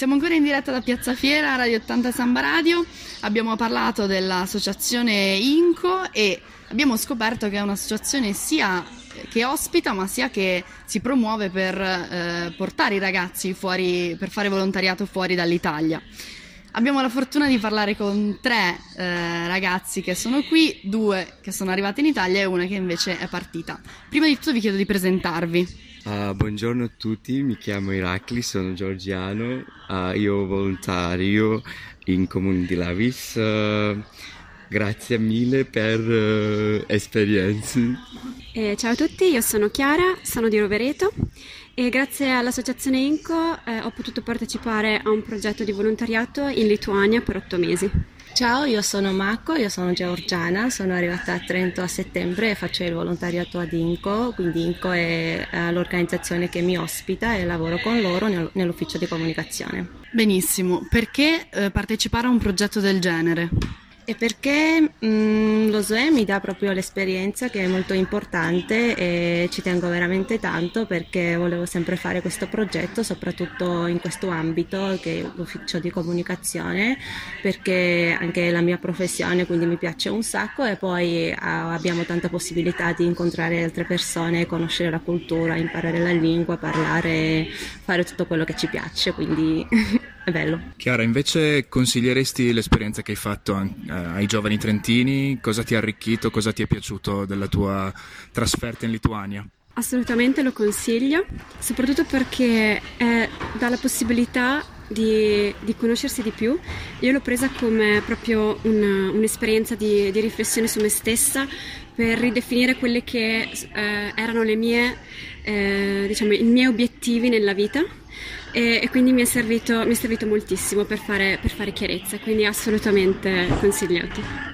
Siamo ancora in diretta da Piazza Fiera, Radio 80 Samba Radio. Abbiamo parlato dell'associazione INCO e abbiamo scoperto che è un'associazione sia che ospita ma sia che si promuove per eh, portare i ragazzi fuori, per fare volontariato fuori dall'Italia. Abbiamo la fortuna di parlare con tre eh, ragazzi che sono qui, due che sono arrivati in Italia e una che invece è partita. Prima di tutto vi chiedo di presentarvi. Uh, buongiorno a tutti, mi chiamo Iracli, sono georgiano, uh, io volontario in comune di Lavis. Uh, grazie mille per esperienze. Eh, ciao a tutti, io sono Chiara, sono di Rovereto e grazie all'associazione INCO eh, ho potuto partecipare a un progetto di volontariato in Lituania per otto mesi. Ciao, io sono Mako, io sono georgiana, sono arrivata a Trento a settembre e faccio il volontariato ad INCO, quindi INCO è uh, l'organizzazione che mi ospita e lavoro con loro nel, nell'ufficio di comunicazione. Benissimo, perché eh, partecipare a un progetto del genere? E perché mh, mm, lo SOE mi dà proprio l'esperienza che è molto importante e ci tengo veramente tanto perché volevo sempre fare questo progetto, soprattutto in questo ambito che è l'ufficio di comunicazione, perché anche la mia professione quindi mi piace un sacco e poi ah, abbiamo tanta possibilità di incontrare altre persone, conoscere la cultura, imparare la lingua, parlare, fare tutto quello che ci piace, quindi è bello. Chiara, invece consiglieresti l'esperienza che hai fatto eh, ai giovani trentini? Cosa ti ha arricchito, cosa ti è piaciuto della tua trasferta in Lituania? Assolutamente lo consiglio, soprattutto perché eh, dà la possibilità di, di, conoscersi di più. Io l'ho presa come proprio un, un'esperienza di, di, riflessione su me stessa per ridefinire quelle che eh, erano le mie, eh, diciamo, i miei obiettivi nella vita e, e quindi mi è, servito, mi è, servito, moltissimo per fare, per fare chiarezza, quindi assolutamente consigliato.